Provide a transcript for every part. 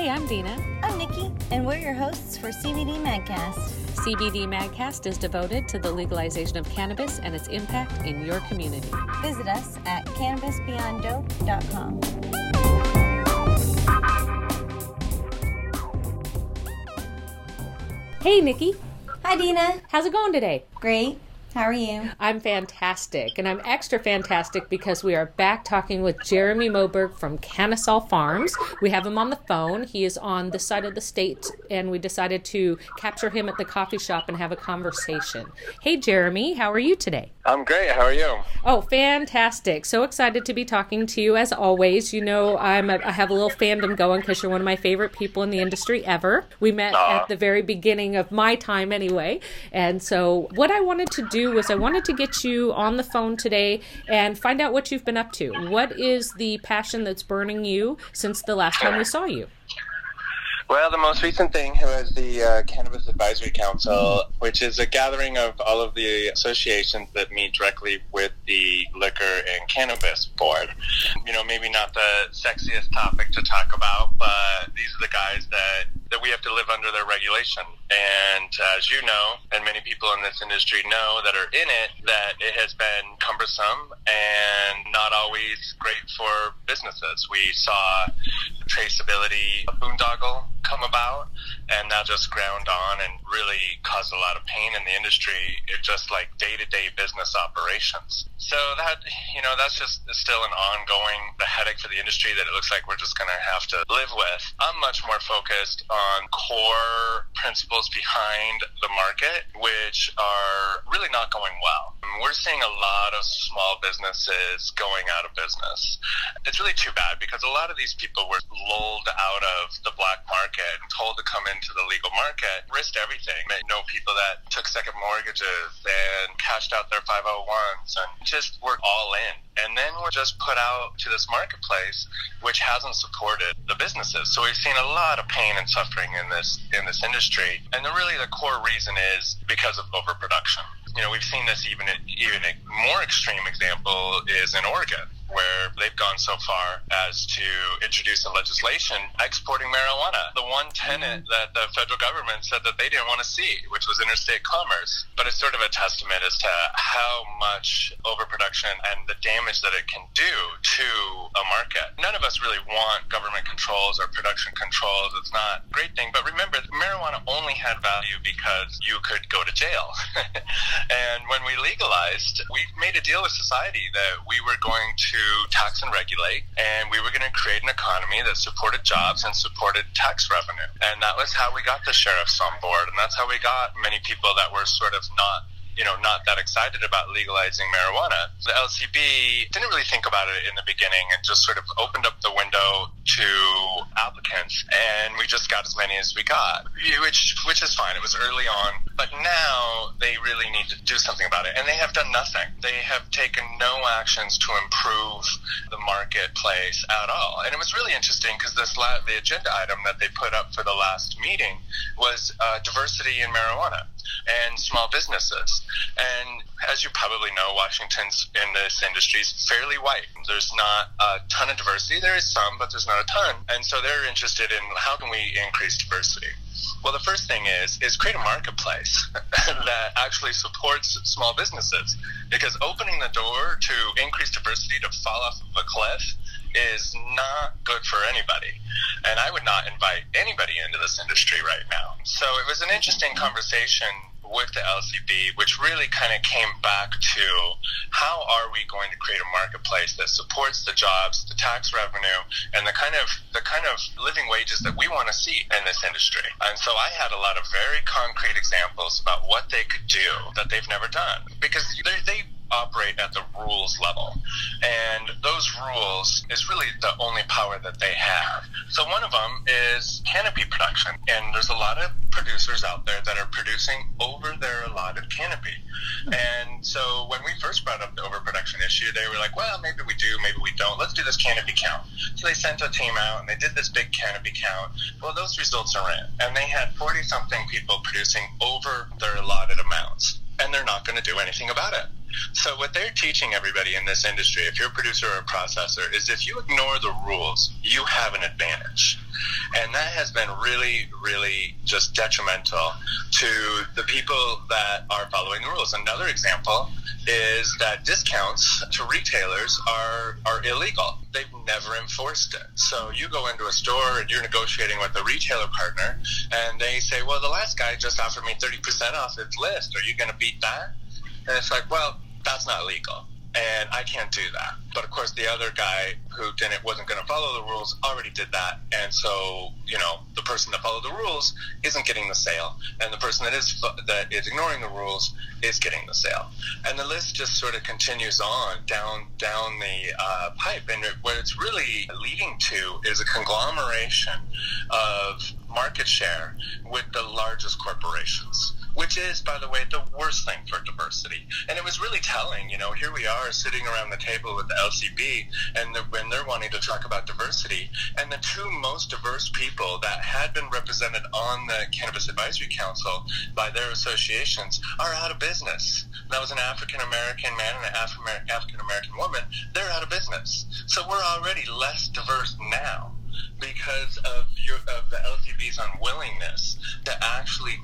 Hey, I'm Dina. I'm Nikki, and we're your hosts for CBD Magcast. CBD Magcast is devoted to the legalization of cannabis and its impact in your community. Visit us at cannabisbeyonddope.com. Hey, Nikki. Hi, Dina. How's it going today? Great. How are you? I'm fantastic, and I'm extra fantastic because we are back talking with Jeremy Moberg from CannaSol Farms. We have him on the phone. He is on this side of the state, and we decided to capture him at the coffee shop and have a conversation. Hey, Jeremy, how are you today? I'm great. How are you? Oh, fantastic! So excited to be talking to you as always. You know, I'm a, I have a little fandom going because you're one of my favorite people in the industry ever. We met Aw. at the very beginning of my time, anyway. And so, what I wanted to do was I wanted to get you on the phone today and find out what you've been up to. What is the passion that's burning you since the last time we saw you? Well, the most recent thing was the uh, Cannabis Advisory Council, which is a gathering of all of the associations that meet directly with the Liquor and Cannabis Board. You know, maybe not the sexiest topic to talk about, but these are the guys that, that we have to live under their regulation. And as you know, and many people in this industry know that are in it, that it has been cumbersome and not always great for businesses. We saw traceability boondoggle come about, and that just ground on and really caused a lot of pain in the industry. It just like day to day business operations. So that you know that's just still an ongoing the headache for the industry that it looks like we're just going to have to live with. I'm much more focused on core principles behind the market, which are really not going well. We're seeing a lot of small businesses going out of business. It's really too bad because a lot of these people were lulled out of the black market and told to come into the legal market, risked everything. I know people that took second mortgages and cashed out their 501s and just were all in. And then we're just put out to this marketplace which hasn't supported the businesses. So we've seen a lot of pain and suffering in this in this industry. And the, really the core reason is because of overproduction. You know, we've seen this even even a more extreme example is in Oregon where they've gone so far as to introduce a legislation exporting marijuana. The one tenet mm-hmm. that the federal government said that they didn't want to see, which was interstate commerce. But it's sort of a testament as to how much overproduction and the damage that it can do to a market. None of us really want government controls or production controls. It's not a great thing. But remember, marijuana only had value because you could go to jail. and when we legalized, we made a deal with society that we were going to tax and regulate, and we were going to create an economy that supported jobs and supported tax revenue. And that was how we got the sheriffs on board, and that's how we got many people that were sort of not you know, not that excited about legalizing marijuana. The LCB didn't really think about it in the beginning and just sort of opened up the window to applicants, and we just got as many as we got, which which is fine. It was early on, but now they really need to do something about it, and they have done nothing. They have taken no actions to improve the marketplace at all. And it was really interesting because this la- the agenda item that they put up for the last meeting was uh, diversity in marijuana and small businesses. And as you probably know, Washington's in this industry is fairly white. There's not a ton of diversity. There is some, but there's not a ton. And so they're interested in how can we increase diversity. Well, the first thing is is create a marketplace that actually supports small businesses because opening the door to increase diversity to fall off of a cliff is not good for anybody. And I would not invite anybody into this industry right now. So it was an interesting conversation with the LCB, which really kind of came back to how are we going to create a marketplace that supports the jobs, the tax revenue, and the kind of the kind of living wages that we want to see in this industry. And so I had a lot of very concrete examples about what they could do that they've never done because they, they operate at the rules level. And those rules is really the only power that they have. So one of them is canopy production. And there's a lot of producers out there that are producing over their allotted canopy. Hmm. And so when we first brought up the overproduction issue, they were like, well, maybe we do, maybe we don't. Let's do this canopy count. So they sent a team out and they did this big canopy count. Well, those results are in. And they had 40 something people producing over their allotted amounts. And and they're not going to do anything about it. So what they're teaching everybody in this industry, if you're a producer or a processor, is if you ignore the rules, you have an advantage. And that has been really, really just detrimental to the people that are following the rules. Another example is that discounts to retailers are, are illegal. They've never enforced it. So you go into a store and you're negotiating with a retailer partner and they say, well, the last guy just offered me 30% off his list. Are you going to beat that? And it's like, well, that's not legal. And I can't do that. But of course, the other guy who didn't wasn't going to follow the rules already did that, and so you know the person that followed the rules isn't getting the sale, and the person that is that is ignoring the rules is getting the sale, and the list just sort of continues on down down the uh, pipe, and what it's really leading to is a conglomeration of market share with the largest corporations which is, by the way, the worst thing for diversity. And it was really telling. You know, here we are sitting around the table with the LCB, and the, when they're wanting to talk about diversity, and the two most diverse people that had been represented on the Cannabis Advisory Council by their associations are out of business. That was an African American man and an African American woman. They're out of business. So we're already less diverse now because of your of the LCB's unwillingness to actually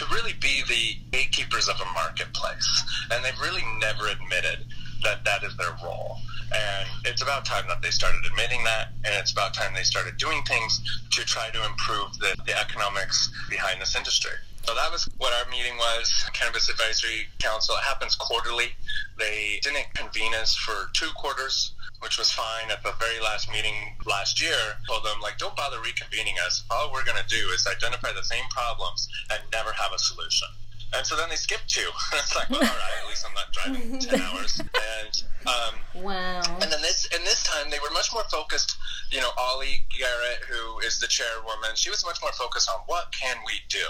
to really be the gatekeepers of a marketplace. And they've really never admitted that that is their role. And it's about time that they started admitting that, and it's about time they started doing things to try to improve the, the economics behind this industry. So that was what our meeting was, Cannabis Advisory Council. It happens quarterly. They didn't convene us for two quarters which was fine at the very last meeting last year, told them, like, don't bother reconvening us. All we're going to do is identify the same problems and never have a solution. And so then they skipped two. it's like, well, all right, at least I'm not driving 10 hours. And um, wow. And then this, and this time they were much more focused. You know, Ollie Garrett, who is the chairwoman, she was much more focused on what can we do.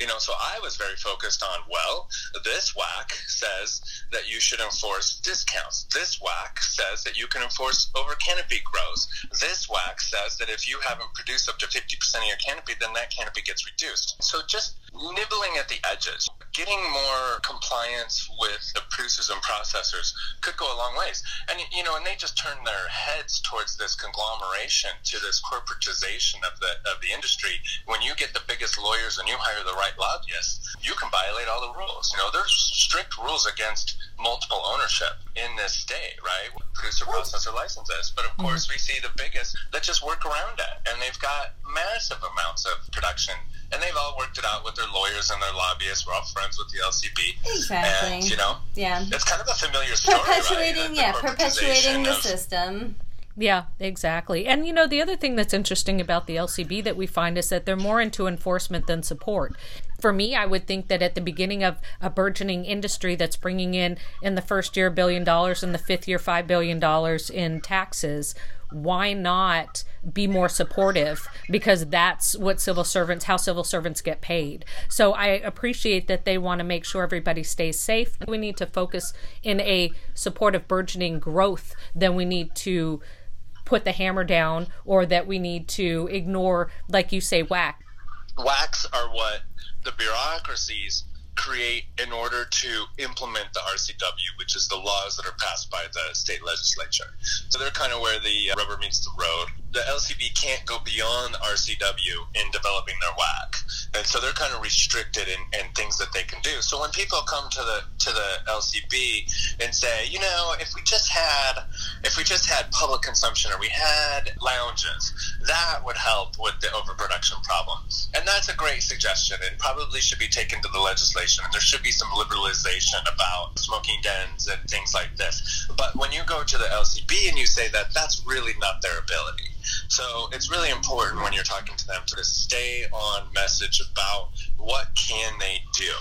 You know, so I was very focused on, well, this WAC says that you should enforce discounts. This WAC says that you can enforce over canopy grows. This WAC says that if you haven't produced up to 50% of your canopy, then that canopy gets reduced. So just nibbling at the edges, getting more compliance with the producers and processors could go a long ways. And you know, and they just turn their heads towards this conglomeration, to this corporatization of the of the industry. When you get the biggest lawyers and you hire the right lobbyists, you can violate all the rules. You know, there's strict rules against multiple ownership in this state, right? Producer processor licenses. But of mm-hmm. course, we see the biggest that just work around it, and they've got massive amounts of production and they've all worked it out with their lawyers and their lobbyists. We're all friends with the LCB. Exactly. And, you know, yeah, it's kind of a familiar story, perpetuating, right? yeah, perpetuating the of, system. Yeah, exactly. And you know, the other thing that's interesting about the LCB that we find is that they're more into enforcement than support. For me, I would think that at the beginning of a burgeoning industry that's bringing in in the first year a billion dollars and the fifth year five billion dollars in taxes, why not be more supportive? Because that's what civil servants how civil servants get paid. So i appreciate that they want to make sure everybody stays safe. We need to focus in a supportive burgeoning growth then we need to put the hammer down or that we need to ignore like you say WAC. WACs are what the bureaucracies create in order to implement the RCW, which is the laws that are passed by the state legislature. So they're kind of where the uh, rubber meets the road the LCB can't go beyond RCW in developing their WAC, and so they're kind of restricted in, in things that they can do. So when people come to the to the LCB and say, you know, if we just had if we just had public consumption or we had lounges, that would help with the overproduction problem. And that's a great suggestion, and probably should be taken to the legislation. And there should be some liberalization about smoking dens and things like this. But when you go to the LCB and you say that, that's really not their ability. So it's really important when you're talking to them to stay on message about what can they do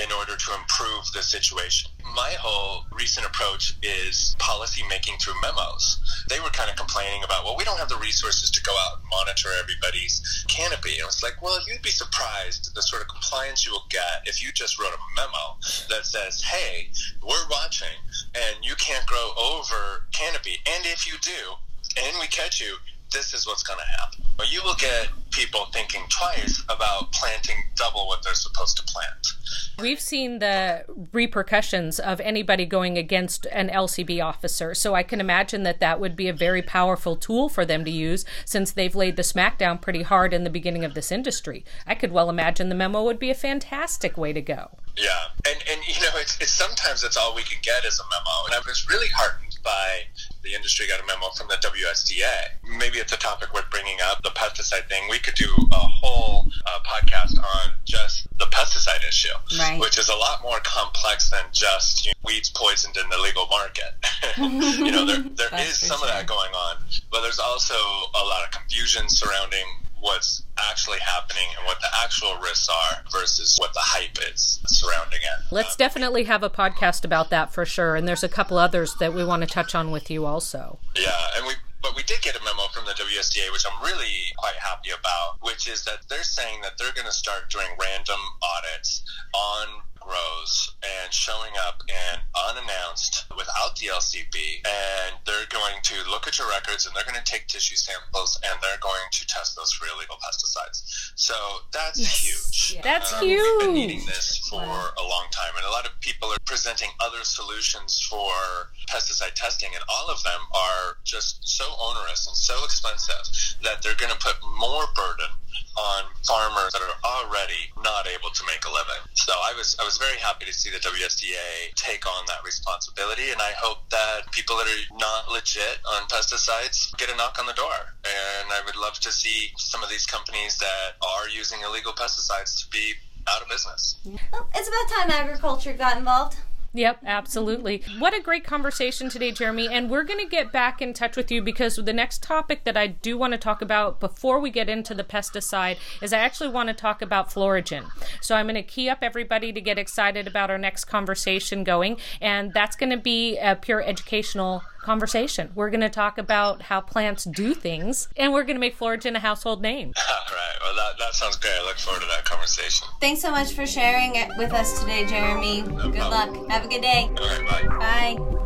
in order to improve the situation. My whole recent approach is policy making through memos. They were kind of complaining about, well, we don't have the resources to go out and monitor everybody's canopy. And it's like, well, you'd be surprised the sort of compliance you will get if you just wrote a memo that says, hey, we're watching and you can't grow over canopy. And if you do, and we catch you, this is what's going to happen. Well, you will get people thinking twice about planting double what they're supposed to plant. We've seen the repercussions of anybody going against an LCB officer, so I can imagine that that would be a very powerful tool for them to use since they've laid the smackdown pretty hard in the beginning of this industry. I could well imagine the memo would be a fantastic way to go. Yeah, and and you know, it's, it's sometimes it's all we can get is a memo, and I was really heartened by the industry got a memo from the WSDA. Maybe it's a topic worth bringing up, the pesticide thing. We could do a whole uh, podcast on just the pesticide issue, Right. which is a lot more complex than just you know, weeds poisoned in the legal market. you know, there, there is some of that going on, but there's also a lot of confusion surrounding what's actually happening and what the actual risks are versus what the hype is surrounding. Let's definitely have a podcast about that for sure, and there's a couple others that we want to touch on with you also. Yeah, and we but we did get a memo from the WSDA, which I'm really quite happy about, which is that they're saying that they're going to start doing random audits on grows and showing up and unannounced without the LCB, and they're going to look at your records and they're going to take tissue samples and they're going to test those for illegal pesticides. So that's huge. That's Um, We've been huge. needing this for a long time, and a lot of people are presenting other solutions for pesticide testing, and all of them are just so onerous and so expensive that they're going to put more burden on farmers that are already not able to make a living. So I was I was very happy to see the WSDA take on that responsibility, and I hope that people that are not legit on pesticides get a knock on the door. And I would love to see some of these companies that are using illegal pesticides to be out of business. Well, it's about time agriculture got involved. Yep, absolutely. What a great conversation today, Jeremy. And we're going to get back in touch with you because the next topic that I do want to talk about before we get into the pesticide is I actually want to talk about Florigen. So I'm going to key up everybody to get excited about our next conversation going. And that's going to be a pure educational conversation. We're going to talk about how plants do things and we're going to make Florigen a household name. All right. Well, that, that sounds great. I look forward to that conversation. Thanks so much for sharing it with us today, Jeremy. Good problem. luck. Have a good day. All right. Bye. Bye.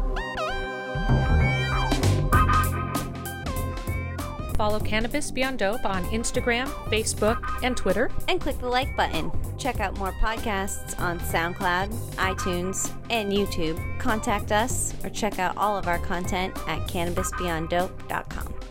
Follow Cannabis Beyond Dope on Instagram, Facebook, and Twitter. And click the like button. Check out more podcasts on SoundCloud, iTunes, and YouTube. Contact us or check out all of our content at cannabisbeyonddope.com.